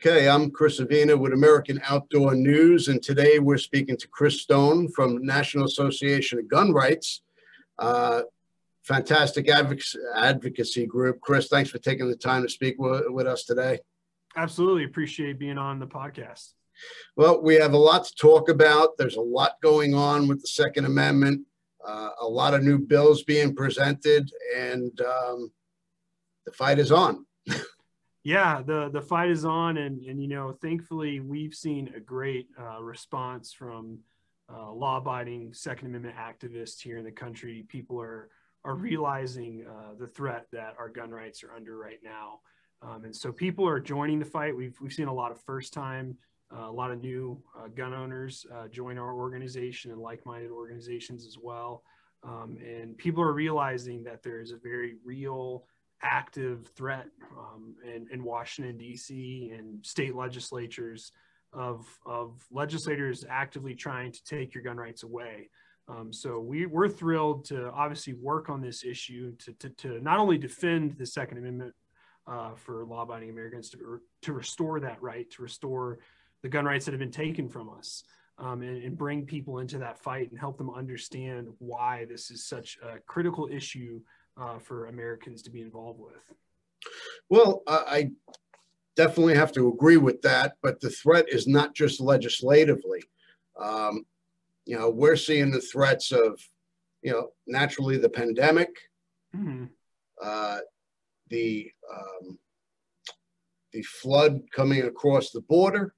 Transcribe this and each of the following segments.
Okay, I'm Chris Avena with American Outdoor News, and today we're speaking to Chris Stone from National Association of Gun Rights. Uh, fantastic advocacy, advocacy group. Chris, thanks for taking the time to speak with, with us today. Absolutely appreciate being on the podcast. Well, we have a lot to talk about. There's a lot going on with the Second Amendment, uh, a lot of new bills being presented, and um, the fight is on. yeah, the the fight is on, and and you know, thankfully, we've seen a great uh, response from uh, law-abiding Second Amendment activists here in the country. People are are realizing uh, the threat that our gun rights are under right now, um, and so people are joining the fight. We've we've seen a lot of first-time, uh, a lot of new uh, gun owners uh, join our organization and like-minded organizations as well, um, and people are realizing that there is a very real active threat um, in, in Washington, D.C., and state legislatures of, of legislators actively trying to take your gun rights away. Um, so we, we're thrilled to obviously work on this issue to, to, to not only defend the Second Amendment uh, for law abiding Americans to, to restore that right, to restore the gun rights that have been taken from us. Um, and, and, bring people into that fight and help them understand why this is such a critical issue uh, for Americans to be involved with. Well, I definitely have to agree with that, but the threat is not just legislatively. Um, you know, we're seeing the threats of, you know, naturally the pandemic, mm-hmm. uh, the um, the flood coming across the border,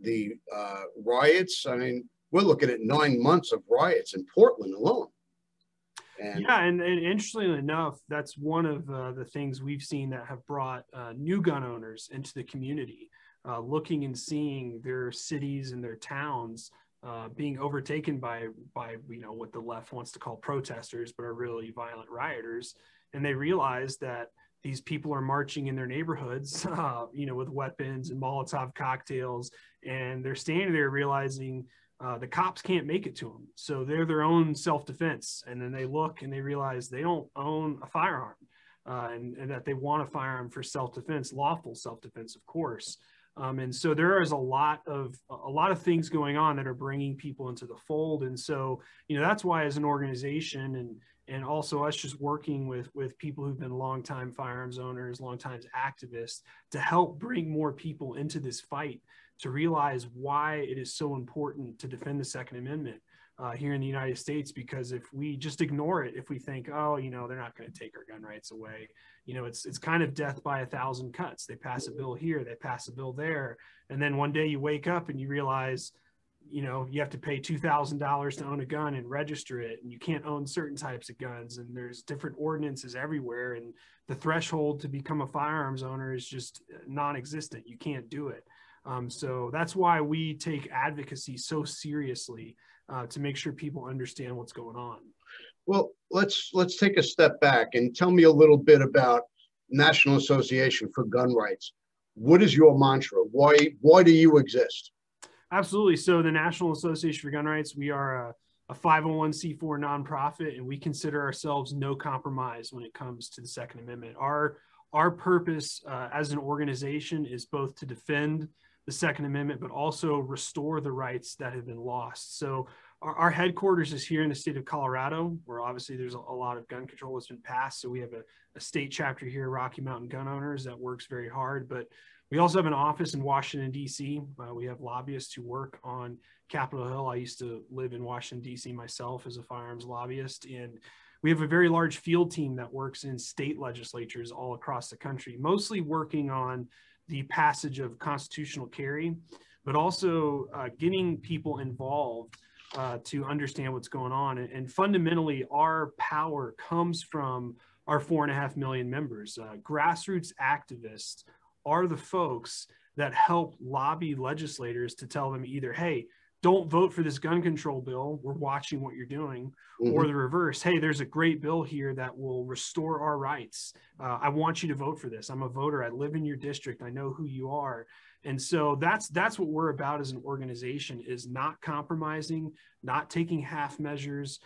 the uh, riots. I mean, we're looking at nine months of riots in Portland alone. And yeah, and, and interestingly enough, that's one of uh, the things we've seen that have brought uh, new gun owners into the community, uh, looking and seeing their cities and their towns uh, being overtaken by by you know what the left wants to call protesters, but are really violent rioters, and they realize that these people are marching in their neighborhoods, uh, you know, with weapons and Molotov cocktails, and they're standing there realizing uh, the cops can't make it to them. So they're their own self defense. And then they look and they realize they don't own a firearm uh, and, and, that they want a firearm for self defense, lawful self defense, of course. Um, and so there is a lot of a lot of things going on that are bringing people into the fold. And so you know that's why as an organization and and also us just working with with people who've been longtime firearms owners, longtime activists to help bring more people into this fight to realize why it is so important to defend the Second Amendment. uh, here in the United States because if we just ignore it, if we think, oh, you know, they're not going to take our gun rights away, you know, it's it's kind of death by a thousand cuts. They pass a bill here, they pass a bill there, and then one day you wake up and you realize, you know, you have to pay two thousand dollars to own a gun and register it, and you can't own certain types of guns, and there's different ordinances everywhere, and the threshold to become a firearms owner is just non-existent. You can't do it. Um, so that's why we take advocacy so seriously uh, to make sure people understand what's going on. Well, let's let's take a step back and tell me a little bit about National Association for Gun Rights. What is your mantra? Why why do you exist? Absolutely. So the National Association for Gun Rights, we are a, a 501c4 nonprofit, and we consider ourselves no compromise when it comes to the Second Amendment. Our our purpose uh, as an organization is both to defend the Second Amendment, but also restore the rights that have been lost. So our, our, headquarters is here in the state of Colorado, where obviously there's a, a lot of gun control that's been passed. So we have a, a, state chapter here, Rocky Mountain Gun Owners, that works very hard. But we also have an office in Washington, D.C. Uh, we have lobbyists who work on Capitol Hill. I used to live in Washington, D.C. myself as a firearms lobbyist. And we have a very large field team that works in state legislatures all across the country, mostly working on the passage of constitutional carry, but also uh, getting people involved uh, to understand what's going on. And, and, fundamentally, our power comes from our four and a half million members. Uh, grassroots activists are the folks that help lobby legislators to tell them either, hey, don't vote for this gun control bill. We're watching what you're doing. Mm-hmm. Or the reverse. Hey, there's a great bill here that will restore our rights. Uh, I want you to vote for this. I'm a voter. I live in your district. I know who you are. And so that's that's what we're about as an organization is not compromising, not taking half measures,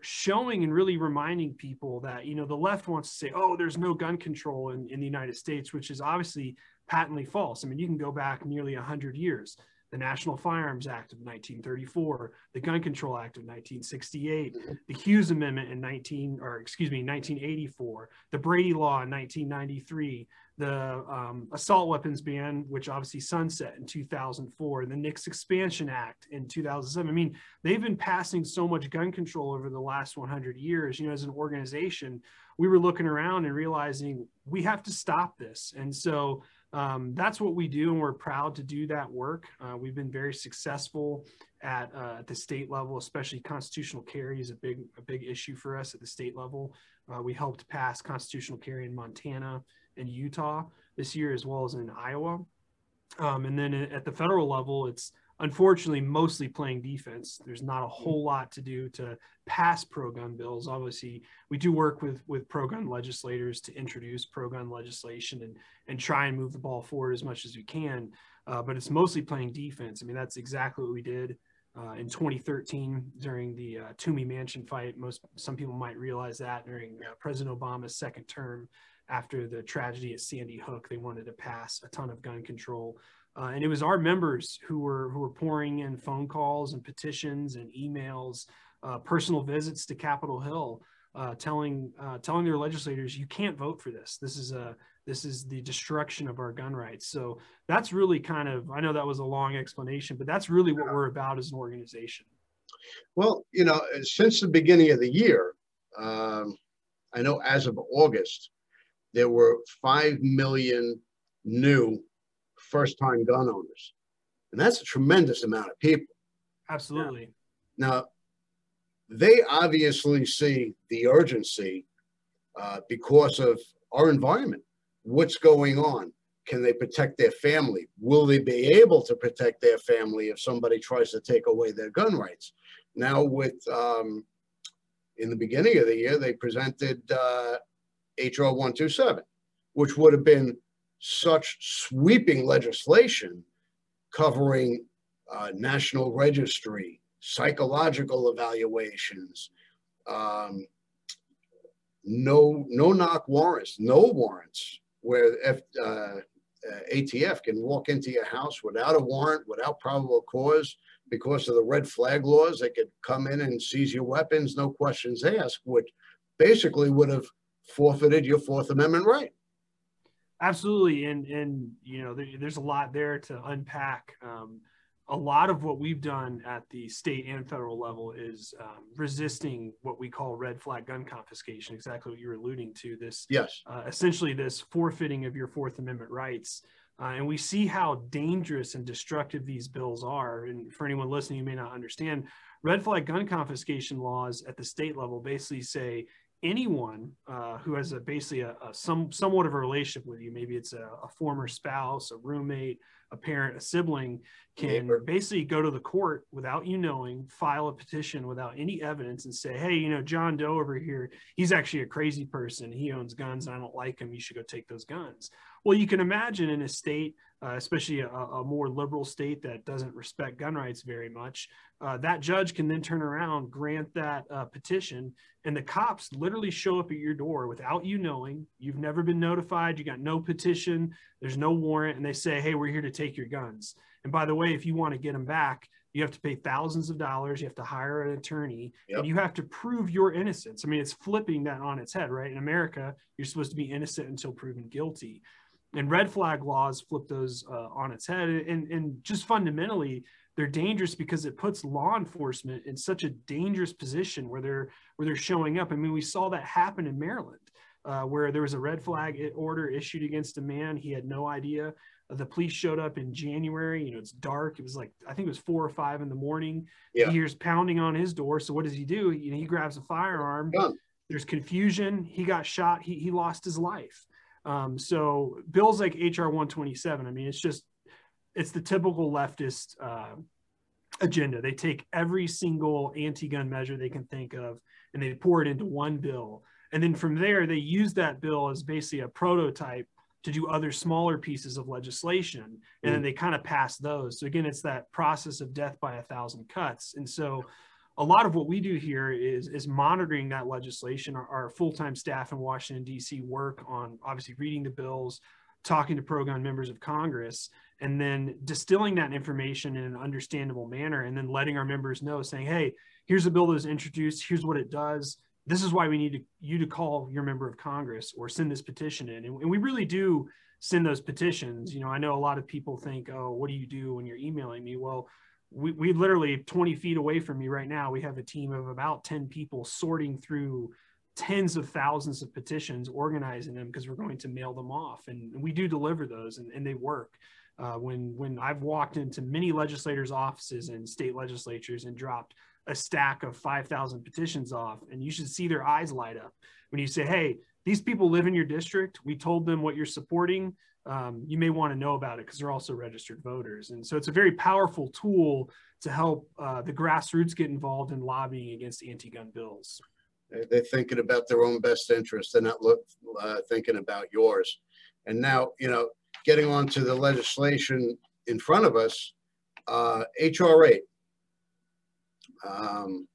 showing and really reminding people that you know the left wants to say oh there's no gun control in, in the united states which is obviously patently false i mean you can go back nearly 100 years the National Firearms Act of 1934, the Gun Control Act of 1968, the Hughes Amendment in 19 or excuse me 1984, the Brady Law in 1993, the um, assault weapons ban, which obviously sunset in 2004, the NICS Expansion Act in 2007. I mean, they've been passing so much gun control over the last 100 years. You know, as an organization, we were looking around and realizing we have to stop this, and so um, that's what we do, and we're proud to do that work. Uh, we've been very successful at, uh, at the state level, especially constitutional carry is a big a big issue for us at the state level. Uh, we helped pass constitutional carry in Montana and Utah this year, as well as in Iowa. Um, and then at the federal level, it's unfortunately mostly playing defense. There's not a whole lot to do to pass pro gun bills. Obviously, we do work with with pro gun legislators to introduce pro gun legislation and and try and move the ball forward as much as we can. Uh, but it's mostly playing defense. I mean, that's exactly what we did. Uh, in 2013, during the uh, Toomey Manchin fight, most some people might realize that during uh, President Obama's second term, after the tragedy at Sandy Hook, they wanted to pass a ton of gun control uh, and it was our members who were who were pouring in phone calls and petitions and emails, uh, personal visits to Capitol Hill, uh, telling uh, telling their legislators, "You can't vote for this. This is a this is the destruction of our gun rights." So that's really kind of I know that was a long explanation, but that's really what we're about as an organization. Well, you know, since the beginning of the year, um, I know as of August, there were five million new first time gun owners. And that's a tremendous amount of people. Absolutely. Now, they obviously see the urgency uh, because of our environment. What's going on? Can they protect their family? Will they be able to protect their family if somebody tries to take away their gun rights? Now, with um, in the beginning of the year, they presented uh, HR 127, which would have been such sweeping legislation covering uh, national registry, psychological evaluations, um, no no knock warrants, no warrants where F, uh, uh, ATF can walk into your house without a warrant, without probable cause, because of the red flag laws. They could come in and seize your weapons, no questions asked, which basically would have forfeited your Fourth Amendment right. Absolutely, and and you know there, there's a lot there to unpack. Um, a lot of what we've done at the state and federal level is um, resisting what we call red flag gun confiscation. Exactly what you're alluding to. This, yes, uh, essentially this forfeiting of your Fourth Amendment rights. Uh, and we see how dangerous and destructive these bills are. And for anyone listening you may not understand, red flag gun confiscation laws at the state level basically say anyone uh, who has a basically a, a, some somewhat of a relationship with you, maybe it's a, a former spouse, a roommate, a parent, a sibling, can Neighbor. basically go to the court without you knowing, file a petition without any evidence, and say, "Hey, you know, John Doe over here, he's actually a crazy person. He owns guns, and I don't like him. You should go take those guns." Well, you can imagine in a state uh, especially a, a, more liberal state that doesn't respect gun rights very much, uh, that judge can then turn around, grant that uh, petition, and the cops literally show up at your door without you knowing. You've never been notified. You got no petition. There's no warrant, and they say, "Hey, we're here to take your guns." And by the way, if you want to get them back, you have to pay thousands of dollars. You have to hire an attorney, yep. and you have to prove your innocence. I mean, it's flipping that on its head, right? In America, you're supposed to be innocent until proven guilty and red flag laws flip those uh, on its head. And, and just fundamentally they're dangerous because it puts law enforcement in such a dangerous position where they're where they're showing up. I mean we saw that happen in maryland uh, where there was a red flag order issued against a man. He had no idea. The police showed up in january. You know it's dark. It was like i think it was four or five in the morning. Yeah. he hears pounding on his door. So what does he do? You know he grabs a firearm. There's confusion. He got shot. He, he lost his life um, so bills like HR 127, I mean, it's just, it's the typical leftist uh, agenda. They take every single anti-gun measure they can think of and they pour it into one bill. And then from there, they use that bill as basically a prototype to do other smaller pieces of legislation. And mm. then they kind of pass those. So again, it's that process of death by a thousand cuts. And so a lot of what we do here is is monitoring that legislation. Our, our full-time staff in Washington D.C. work on obviously reading the bills, talking to pro-gun members of Congress, and then distilling that information in an understandable manner, and then letting our members know, saying, "Hey, here's a bill that was introduced. Here's what it does. This is why we need to, you to call your member of Congress or send this petition in." And, and we really do send those petitions. You know, I know a lot of people think, "Oh, what do you do when you're emailing me?" Well we, we literally 20 feet away from me right now we have a team of about 10 people sorting through tens of thousands of petitions organizing them because we're going to mail them off. And we do deliver those and, and they work. Uh, when when i've walked into many legislators offices and state legislatures and dropped a stack of 5000 petitions off and you should see their eyes light up when you say hey these people live in your district. We told them what you're supporting um, you may want to know about it because they're also registered voters. And so it's a very powerful tool to help uh, the grassroots get involved in lobbying against anti-gun bills. They're thinking about their own best interest. They're not look, uh, thinking about yours. And now, you know, getting on to the legislation in front of us, uh, HR 8, um,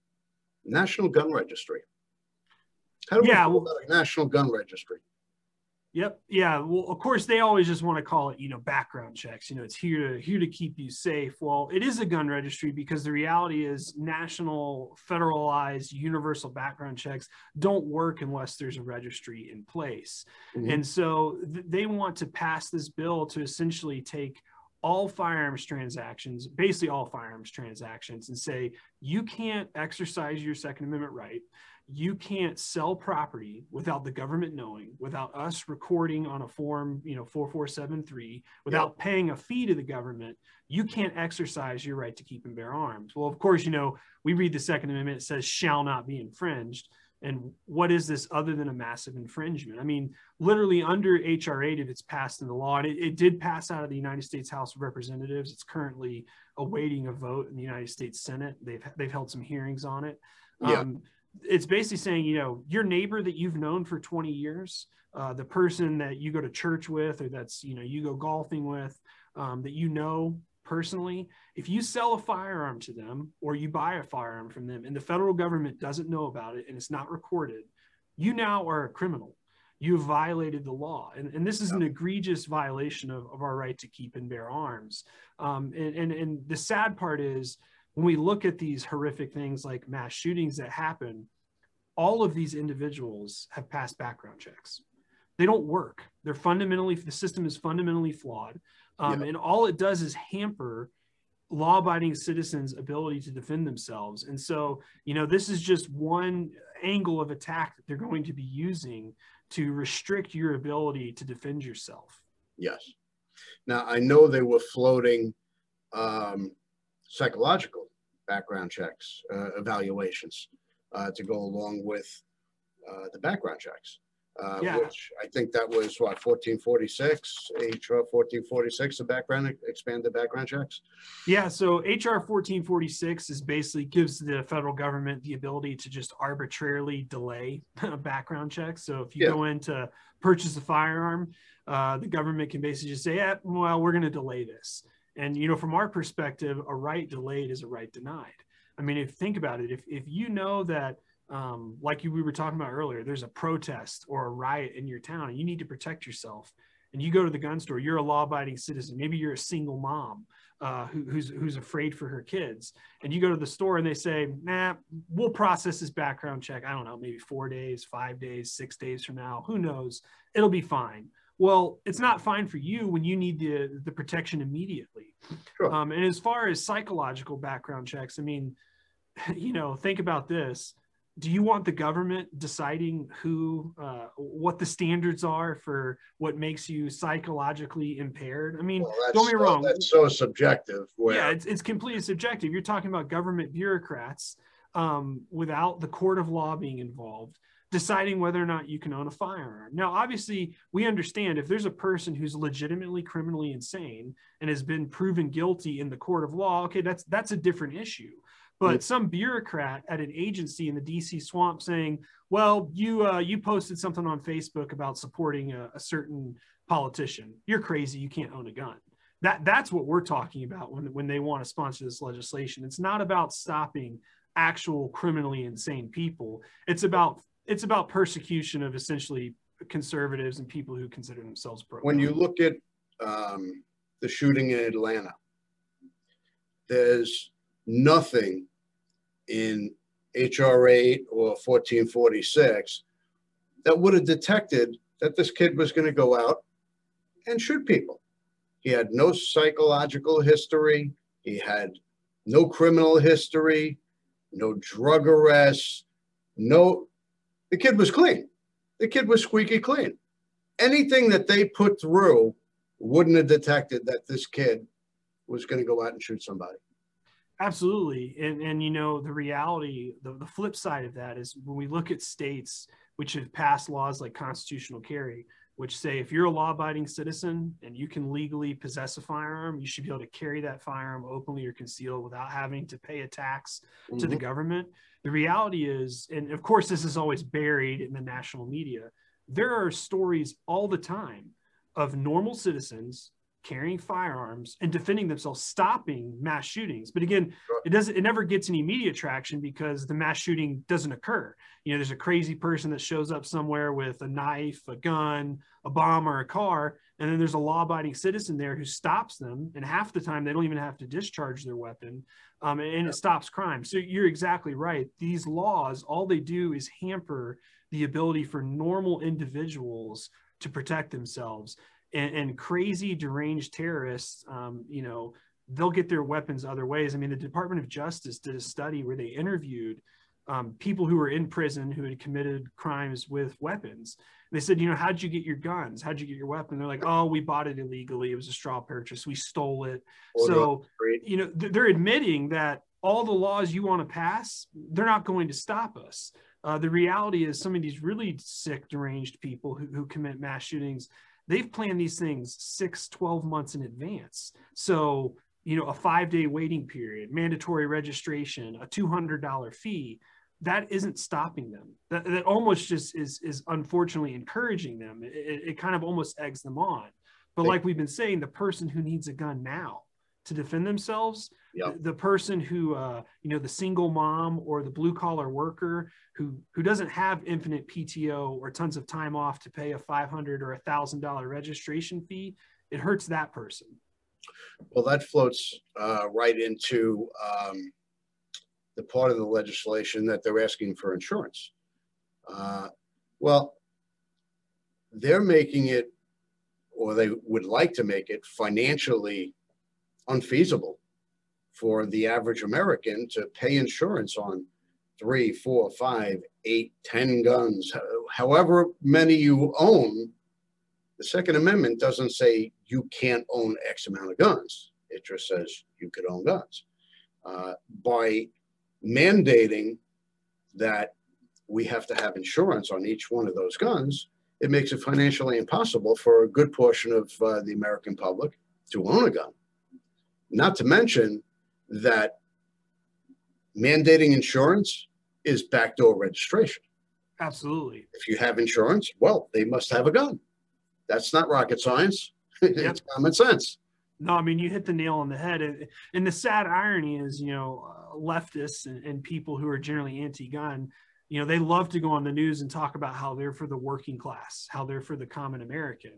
National Gun Registry. How do we yeah, about a National Gun Registry? Yep. Yeah. Well, of course, they always just want to call it, you know, background checks. You know, it's here to here to keep you safe. Well, it is a gun registry because the reality is national, federalized, universal background checks don't work unless there's a registry in place. Mm-hmm. And so th- they want to pass this bill to essentially take all firearms transactions, basically all firearms transactions, and say you can't exercise your Second Amendment right you can't sell property without the government knowing, without us recording on a form, you know, 4473, without yeah. paying a fee to the government, you can't exercise your right to keep and bear arms. Well, of course, you know, we read the Second Amendment, it says shall not be infringed. And what is this other than a massive infringement? I mean, literally under HR 8, if it's passed in the law, and it, it did pass out of the United States House of Representatives, it's currently awaiting a vote in the United States Senate. They've, they've held some hearings on it. Yeah. Um, it's basically saying, you know, your neighbor that you've known for 20 years, uh, the person that you go to church with, or that's, you know, you go golfing with, um, that you know personally, if you sell a firearm to them or you buy a firearm from them and the federal government doesn't know about it and it's not recorded, you now are a criminal. You have violated the law. And, and this is an egregious violation of, of our right to keep and bear arms. Um, and, and, and the sad part is, when we look at these horrific things like mass shootings that happen, all of these individuals have passed background checks. They don't work. They're fundamentally, the system is fundamentally flawed. Um, And all it does is hamper law abiding citizens' ability to defend themselves. And so, you know, this is just one angle of attack that they're going to be using to restrict your ability to defend yourself. Yes. Now, I know they were floating um, psychological background checks, uh, evaluations uh, to go along with uh, the background checks uh, Yeah. which I think that was what, fourteen forty-six, HR fourteen forty-six, the background, expanded background checks? Yeah, so HR 1446 is basically gives the federal government the ability to just arbitrarily delay background checks. So if you Yeah. go in to purchase a firearm, uh, the government can basically just say, yeah, well, we're going to delay this. And, you know, from our perspective, a right delayed is a right denied. I mean, if think about it, if, if you know that, um, like you, we were talking about earlier, there's a protest or a riot in your town and you need to protect yourself and you go to the gun store, you're a law abiding citizen. Maybe you're a single mom uh, who, who's who's afraid for her kids, and you go to the store and they say, "Nah, we'll process this background check. I don't know, maybe four days, five days, six days from now. Who knows? It'll be fine." Well, it's not fine for you when you need the the protection immediately. Sure. Um, and as far as psychological background checks, I mean, you know, think about this do you want the government deciding who uh, what the standards are for what makes you psychologically impaired? I mean Well, don't get me wrong. That's so subjective, where. yeah it's, it's completely subjective. You're talking about government bureaucrats um, without the court of law being involved deciding whether or not you can own a firearm. Now obviously we understand if there's a person who's legitimately criminally insane and has been proven guilty in the court of law okay that's that's a different issue but some bureaucrat at an agency in the DC swamp saying, "Well, you uh, you posted something on Facebook about supporting a, a certain politician. You're crazy. You can't own a gun." That that's what we're talking about when when they want to sponsor this legislation. It's not about stopping actual criminally insane people. It's about it's about persecution of essentially conservatives and people who consider themselves pro. when you look at um, the shooting in Atlanta, there's nothing in HR 8 or 1446 that would have detected that this kid was going to go out and shoot people. He had no psychological history, he had no criminal history, no drug arrests, no. The kid was clean. The kid was squeaky clean anything that they put through wouldn't have detected that this kid was going to go out and shoot somebody. Absolutely. And, and you know, the reality, the, the flip side of that is when we look at states which have passed laws like constitutional carry, which say if you're a law abiding citizen and you can legally possess a firearm, you should be able to carry that firearm openly or concealed without having to pay a tax to the Mhm. government. The reality is, and of course, this is always buried in the national media, there are stories all the time of normal citizens carrying firearms and defending themselves, stopping mass shootings. But again, Sure. it doesn't, it never gets any media traction because the mass shooting doesn't occur. You know, there's a crazy person that shows up somewhere with a knife, a gun, a bomb, or a car, and then there's a law-abiding citizen there who stops them. And half the time, they don't even have to discharge their weapon, um, and it stops crime. So you're exactly right. These laws, all they do is hamper the ability for normal individuals to protect themselves. And, and crazy, deranged terrorists, um, you know, they'll get their weapons other ways. I mean, the Department of Justice did a study where they interviewed um, people who were in prison who had committed crimes with weapons. They said, you know, how'd you get your guns? How'd you get your weapon? They're like, oh, we bought it illegally. It was a straw purchase. We stole it. Order so on the street. you know th- they're admitting that all the laws you want to pass they're not going to stop us uh, the reality is some of these really sick deranged people who, who commit mass shootings they've planned these things six 12 months in advance. So you know a five day waiting period mandatory registration a $200 fee that isn't stopping them. That, that almost just is is unfortunately encouraging them. It, it- it kind of almost eggs them on. But like we've been saying the person who needs a gun now to defend themselves Yep. the, the person who uh, you know the single mom or the blue collar worker who who doesn't have infinite pto or tons of time off to pay a 500 or a thousand dollar registration fee it hurts that person Well, that floats uh, right into um, the part of the legislation that they're asking for insurance. Uh, well, they're making it, or they would like to make it financially unfeasible for the average American to pay insurance on three, four, five, eight, ten guns, however many you own. The Second Amendment doesn't say you can't own X amount of guns. It just says you could own guns. Uh, by mandating that we have to have insurance on each one of those guns, it makes it financially impossible for a good portion of uh, the American public to own a gun. Not to mention that mandating insurance is backdoor registration. Absolutely. If you have insurance, well, they must have a gun. That's not rocket science. Yep. it's common sense. No, I mean you hit the nail on the head, and, and the sad irony is, you know, uh, leftists and, and, people who are generally anti-gun, you know, they love to go on the news and talk about how they're for the working class, how they're for the common American.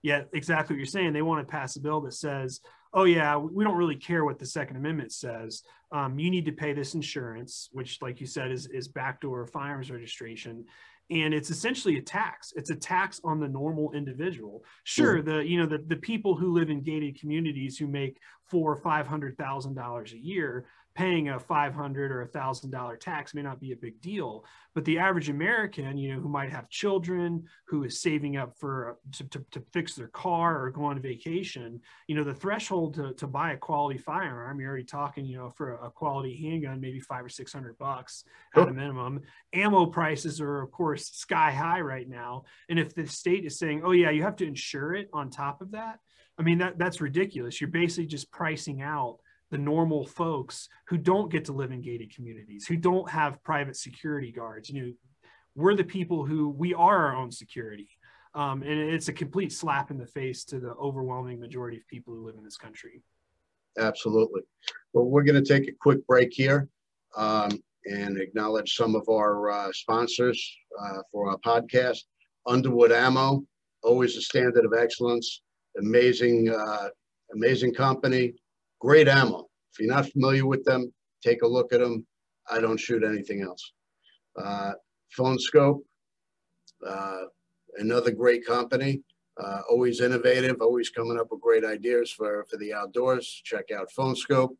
Yet, exactly what you're saying, they want to pass a bill that says, "Oh yeah, we don't really care what the Second Amendment says. Um, you need to pay this insurance, which, like you said, is is backdoor firearms registration." and it's essentially a tax it's a tax on the normal individual sure the you know the, the people who live in gated communities who make four or five hundred thousand dollars a year paying a 500 or a thousand dollar tax may not be a big deal but the average american you know who might have children who is saving up for to, to, to, fix their car or go on vacation you know the threshold to, to buy a quality firearm you're already talking you know for a quality handgun maybe five or six hundred bucks at a minimum. Ammo prices are of course sky high right now. And if the state is saying oh yeah you have to insure it on top of that i mean that that's ridiculous. You're basically just pricing out the normal folks who don't get to live in gated communities, who don't have private security guards. You know, we're the people who we are our own security. Um, and it's a complete slap in the face to the overwhelming majority of people who live in this country. Absolutely. Well, we're going to take a quick break here um, and acknowledge some of our uh, sponsors uh, for our podcast. Underwood Ammo, always a standard of excellence. Amazing, uh, amazing company great ammo. If you're not familiar with them, take a look at them. I don't shoot anything else. Uh, Phone Skope, uh, another great company, uh, always innovative, always coming up with great ideas for, for the outdoors. Check out Phone Skope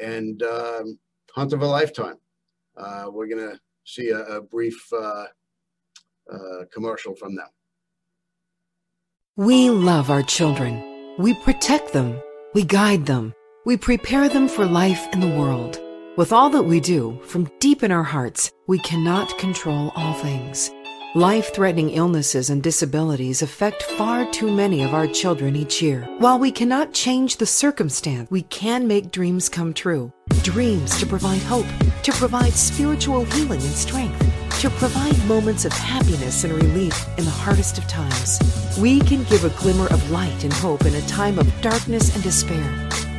and um, Hunt of a Lifetime. Uh, we're going to see a, a brief uh, uh, commercial from them. We love our children. We protect them. We guide them. We prepare them for life in the world. With all that we do, from deep in our hearts, we cannot control all things. Life threatening illnesses and disabilities affect far too many of our children each year. While we cannot change the circumstance, we can make dreams come true. Dreams to provide hope, to provide spiritual healing and strength, to provide moments of happiness and relief in the hardest of times. We can give a glimmer of light and hope in a time of darkness and despair.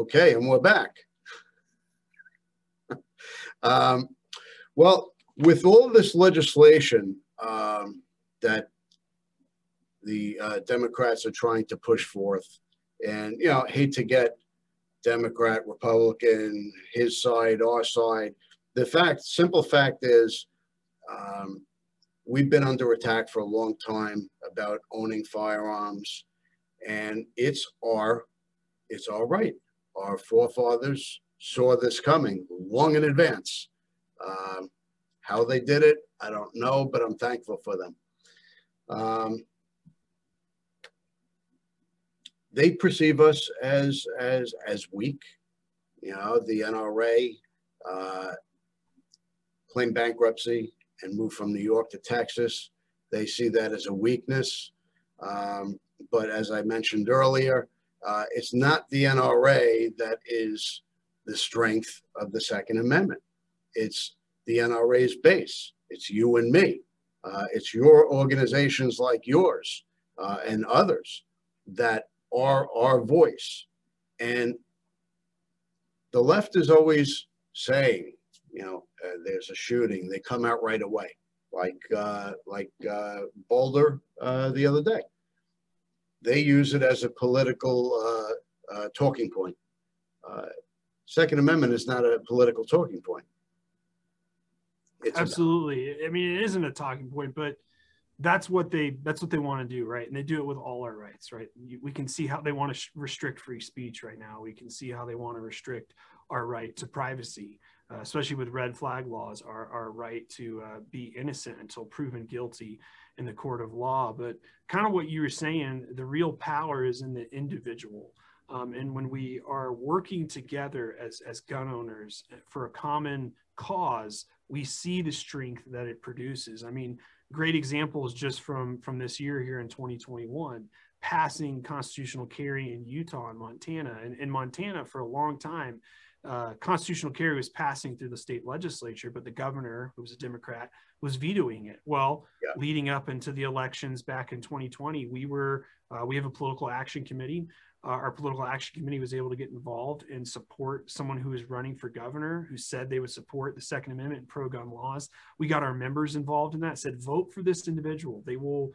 Okay, and we're back. um, well, with all this legislation um, that the uh, Democrats are trying to push forth, and you know, hate to get Democrat, Republican, his side, our side. The fact, simple fact is, um, we've been under attack for a long time about owning firearms, and it's our, it's our right our forefathers saw this coming long in advance. Um, how they did it, I don't know, but I'm thankful for them. Um, they perceive us as as as weak. You know, the NRA uh, claimed bankruptcy and moved from New York to Texas. They see that as a weakness. Um, but as I mentioned earlier, uh, it's not the NRA that is the strength of the Second Amendment. It's the NRA's base. It's you and me. Uh, it's your organizations like yours uh, and others that are our voice. And the left is always saying, you know, uh, there's a shooting, they come out right away, like uh, like uh, Boulder uh, the other day. They use it as a political uh, uh, talking point. Uh, Second Amendment is not a political talking point. It's Absolutely. I mean, it isn't a talking point, but that's what they that's what they want to do right and they do it with all our rights right we can see how they want to restrict free speech right now we can see how they want to restrict our right to privacy uh, especially with red flag laws our, our right to uh, be innocent until proven guilty in the court of law but kind of what you were saying the real power is in the individual. Um, and when we are working together as, as gun owners for a common cause we see the strength that it produces. I mean great examples just from from this year here in 2021 passing constitutional carry in utah and montana and in montana for a long time uh, constitutional carry was passing through the state legislature but the governor who was a democrat was vetoing it. Well yeah. leading up into the elections back in 2020 we were uh, we have a political action committee. Uh, our political action committee was able to get involved and support someone who is running for governor who said they would support the second amendment and pro-gun laws. We got our members involved in that said vote for this individual. They will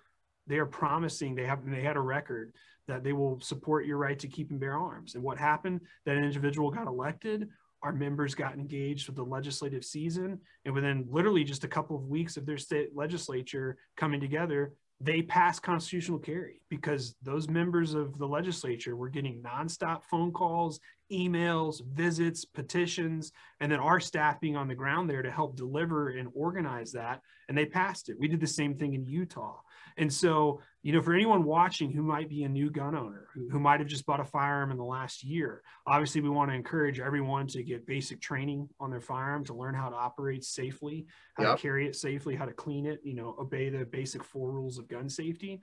they are promising they have they had a record that they will support your right to keep and bear arms and what happened that an individual got elected our members got engaged with the legislative season and within literally just a couple of weeks of their state legislature coming together they passed constitutional carry because those members of the legislature were getting nonstop phone calls, emails, visits, petitions, and then our staff being on the ground there to help deliver and organize that. And they passed it. We did the same thing in Utah. And so, you know, for anyone watching who might be a new gun owner, who, who might have just bought a firearm in the last year, obviously we want to encourage everyone to get basic training on their firearm to learn how to operate safely, how yep. to carry it safely, how to clean it, you know, obey the basic four rules of gun safety.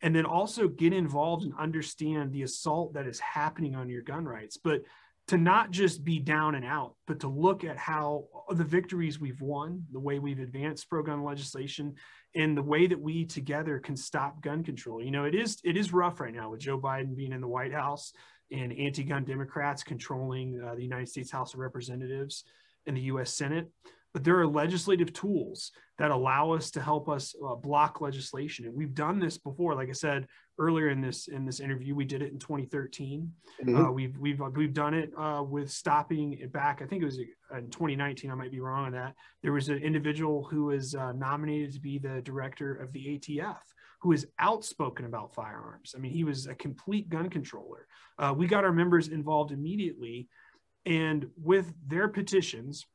And then also get involved and understand the assault that is happening on your gun rights. But to not just be down and out, but to look at how the victories we've won, the way we've advanced pro gun legislation, and the way that we together can stop gun control. You know, it is it is rough right now with Joe Biden being in the White House and anti-gun Democrats controlling uh, the United States House of Representatives and the U.S. Senate but there are legislative tools that allow us to help us uh, block legislation and we've done this before like i said earlier in this in this interview we did it in 2013 mm-hmm. uh, we've we've we've done it uh, with stopping it back i think it was in 2019 i might be wrong on that. There was an individual who was uh, nominated to be the director of the atf who is outspoken about firearms. I mean he was a complete gun controller. Uh, we got our members involved immediately and with their petitions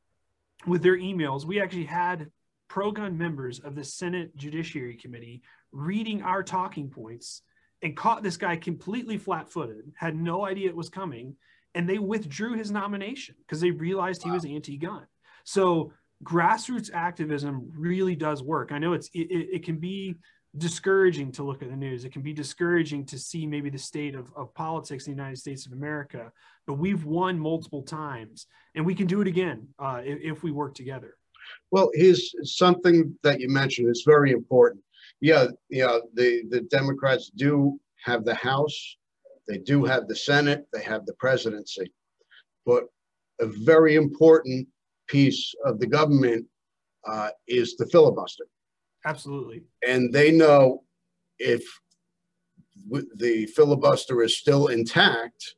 with their emails, we actually had pro gun members of the Senate Judiciary Committee reading our talking points and caught this guy completely flat footed, had no idea it was coming, and they withdrew his nomination because they realized he was anti gun. So grassroots activism really does work. I know it's it, it, can be discouraging to look at the news. It can be discouraging to see maybe the state of, of politics in the United States of America, but we've won multiple times and we can do it again uh, if, if, we work together. Well, here's something that you mentioned. It's very important. Yeah, yeah. The the Democrats do have the House, they do have the Senate, they have the presidency, but a very important piece of the government uh, is the filibuster. Absolutely. And they know if the filibuster is still intact,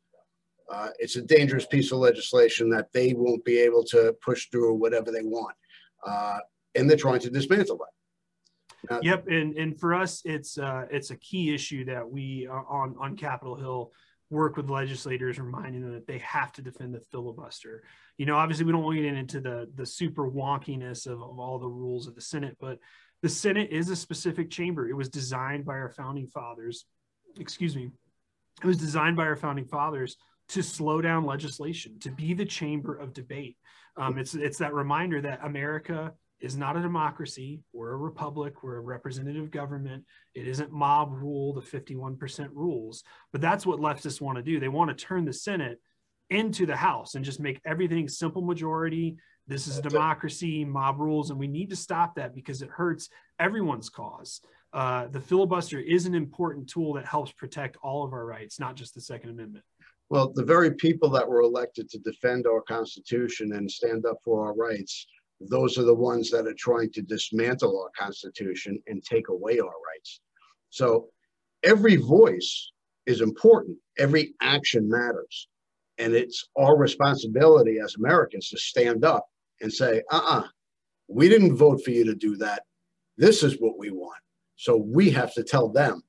uh, it's a dangerous piece of legislation that they won't be able to push through whatever they want. Uh, and they're trying to dismantle that. Now, yep, and and for us, it's uh, it's a key issue that we uh, on on Capitol Hill work with legislators, reminding them that they have to defend the filibuster. You know, obviously, we don't want to get into the the super wonkiness of, of all the rules of the Senate, but the Senate is a specific chamber. It was designed by our founding fathers. Excuse me. It was designed by our founding fathers to slow down legislation, to be the chamber of debate. Um, it's it's that reminder that America is not a democracy. We're a republic. We're a representative government. It isn't mob rule, the 51% rules. But that's what leftists want to do. They want to turn the Senate into the House and just make everything simple majority. This is a democracy, mob rules, and we need to stop that because it hurts everyone's cause. Uh, the filibuster is an important tool that helps protect all of our rights, not just the Second Amendment. Well, the very people that were elected to defend our Constitution and stand up for our rights, those are the ones that are trying to dismantle our Constitution and take away our rights. So every voice is important, every action matters. And it's our responsibility as Americans to stand up and say, uh uh-uh, uh, we didn't vote for you to do that. This is what we want. So we have to tell them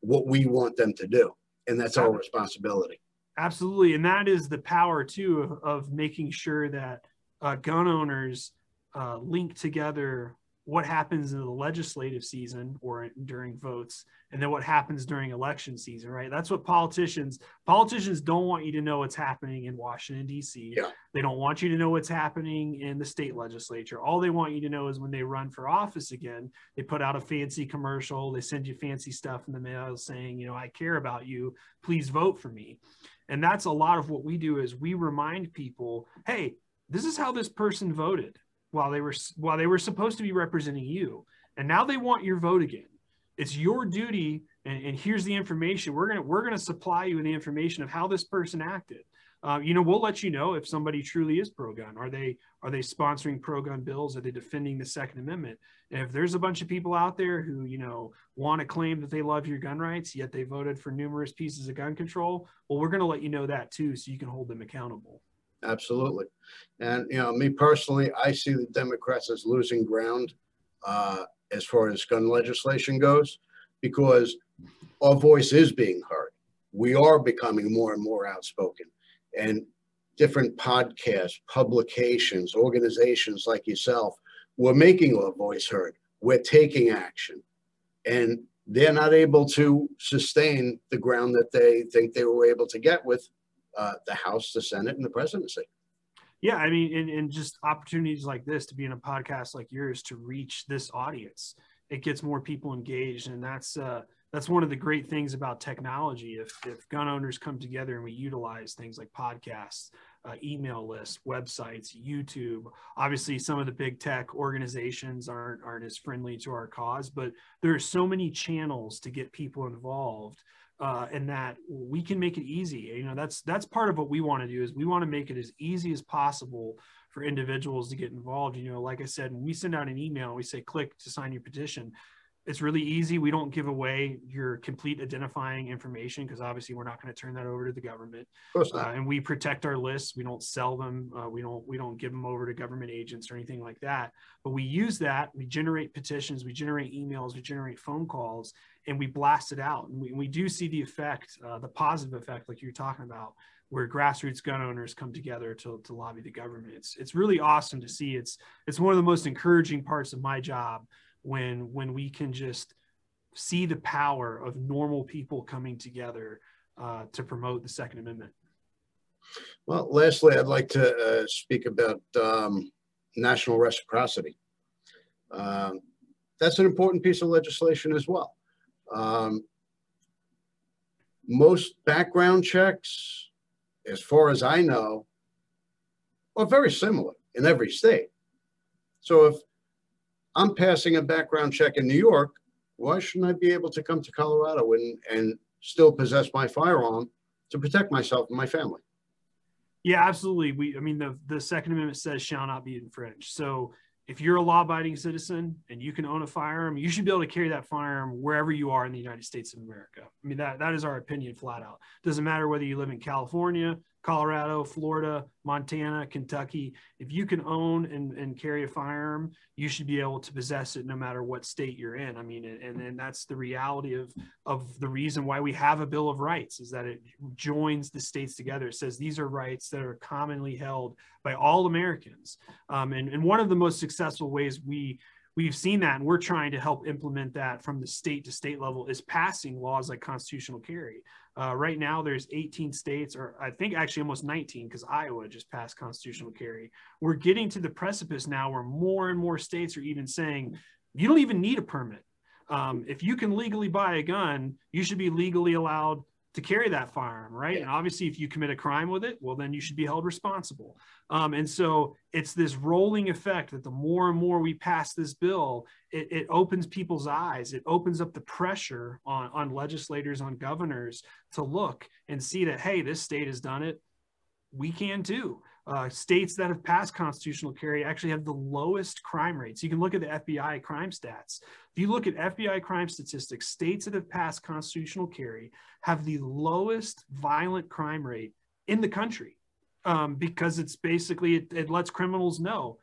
what we want them to do. And that's our responsibility. Absolutely. And that is the power, too, of, of making sure that uh, gun owners uh, link together what happens in the legislative season or during votes and then what happens during election season right? That's what politicians politicians don't want you to know what's happening in washington d.c yeah. they don't want you to know what's happening in the state legislature. All they want you to know is when they run for office again they put out a fancy commercial they send you fancy stuff in the mail saying you know i care about you. Please vote for me. And that's a lot of what we do is we remind people hey this is how this person voted while they were while they were supposed to be representing you. And now they want your vote again. It's your duty and, and here's the information. We're gonna we're gonna supply you with the information of how this person acted. Uh, you know we'll let you know if somebody truly is pro-gun. Are they are they sponsoring pro-gun bills? Are they defending the second amendment? And if there's a bunch of people out there who you know want to claim that they love your gun rights yet they voted for numerous pieces of gun control well we're going to let you know that too so you can hold them accountable absolutely. And you know, me personally, I see the Democrats as losing ground uh, as far as gun legislation goes, because our voice is being heard. We are becoming more and more outspoken, and different podcasts, publications, organizations like yourself, we're making our voice heard. We're taking action, and they're not able to sustain the ground that they think they were able to get with uh, the House, the Senate, and the presidency. Yeah, I mean, and, and just opportunities like this to be in a podcast like yours to reach this audience, it gets more people engaged, and that's uh, that's one of the great things about technology. If if gun owners come together and we utilize things like podcasts, uh, email lists, websites, YouTube. Obviously, some of the big tech organizations aren't aren't as friendly to our cause, but there are so many channels to get people involved uh, and that we can make it easy. You know, that's that's part of what we want to do is we want to make it as easy as possible for individuals to get involved. You know, like I said, we send out an email, we say click to sign your petition it's really easy. We don't give away your complete identifying information because obviously we're not going to turn that over to the government. Uh, and we protect our lists. We don't sell them. Uh, we don't we don't give them over to government agents or anything like that. But we use that. We generate petitions. We generate emails. We generate phone calls, and we blast it out. And we, we do see the effect, uh, the positive effect, like you're talking about, where grassroots gun owners come together to, to lobby the government. It's it's really awesome to see. It's it's one of the most encouraging parts of my job when when we can just see the power of normal people coming together uh, to promote the Second Amendment. Well, lastly, I'd like to uh, speak about um, national reciprocity. Um, that's an important piece of legislation as well. Um, most background checks, as far as I know, are very similar in every state. So if I'm passing a background check in New York. Why shouldn't I be able to come to Colorado and, and still possess my firearm to protect myself and my family? Yeah, absolutely. We, I mean, the, the Second Amendment says shall not be infringed. So if you're a law-abiding citizen and you can own a firearm, you should be able to carry that firearm wherever you are in the United States of America. I mean, that that is our opinion, flat out. Doesn't matter whether you live in California, Colorado, Florida, Montana, Kentucky, if you can own and, and carry a firearm, you should be able to possess it no matter what state you're in. I mean, and, and that's the reality of, of the reason why we have a Bill of Rights is that it joins the states together. It says these are rights that are commonly held by all Americans. Um, and, and one of the most successful ways we we've seen that and we're trying to help implement that from the state to state level is passing laws like constitutional carry uh, right now, there's 18 states, or I think actually almost 19, because Iowa just passed constitutional carry. We're getting to the precipice now where more and more states are even saying you don't even need a permit. Um, if you can legally buy a gun, you should be legally allowed to carry that firearm, right? Yeah. And obviously, if you commit a crime with it, well, then you should be held responsible. Um, and so it's this rolling effect that the more and more we pass this bill, it, it, opens people's eyes. It opens up the pressure on, on legislators, on governors to look and see that, hey, this state has done it. We can too. Uh, states that have passed constitutional carry actually have the lowest crime rates. You can look at the FBI crime stats. If you look at FBI crime statistics, states that have passed constitutional carry have the lowest violent crime rate in the country um, because it's basically, it, it lets criminals know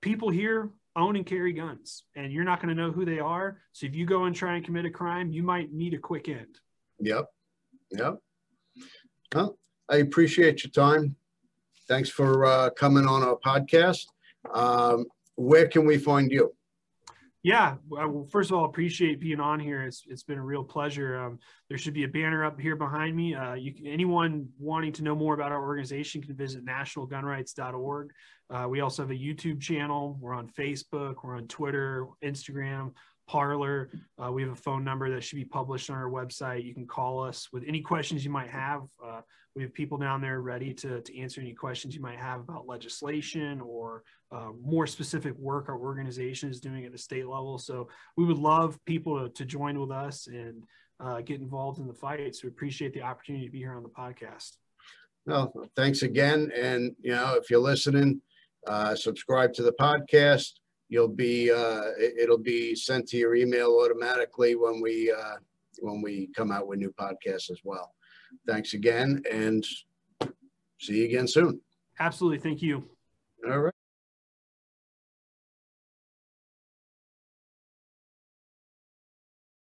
people here own and carry guns and you're not going to know who they are. So if you go and try and commit a crime, you might meet a quick end. Yep. Yep. Well, I appreciate your time. Thanks for uh, coming on our podcast. Um, where can we find you? Yeah, well, first of all, appreciate being on here. It's it's been a real pleasure. Um, there should be a banner up here behind me. Uh, you can, anyone wanting to know more about our organization can visit nationalgunrights.org. Uh, we also have a YouTube channel. We're on Facebook. We're on Twitter, Instagram, Parler. Uh, we have a phone number that should be published on our website. You can call us with any questions you might have. Uh, we have people down there ready to, to answer any questions you might have about legislation or uh, more specific work our organization is doing at the state level. So we would love people to, to join with us and uh, get involved in the fight. So we appreciate the opportunity to be here on the podcast. Well, thanks again. And, you know, if you're listening, uh, subscribe to the podcast. You'll be, uh, it'll be sent to your email automatically when we, uh, when we come out with new podcasts as well. Thanks again and see you again soon. Absolutely. Thank you. All right.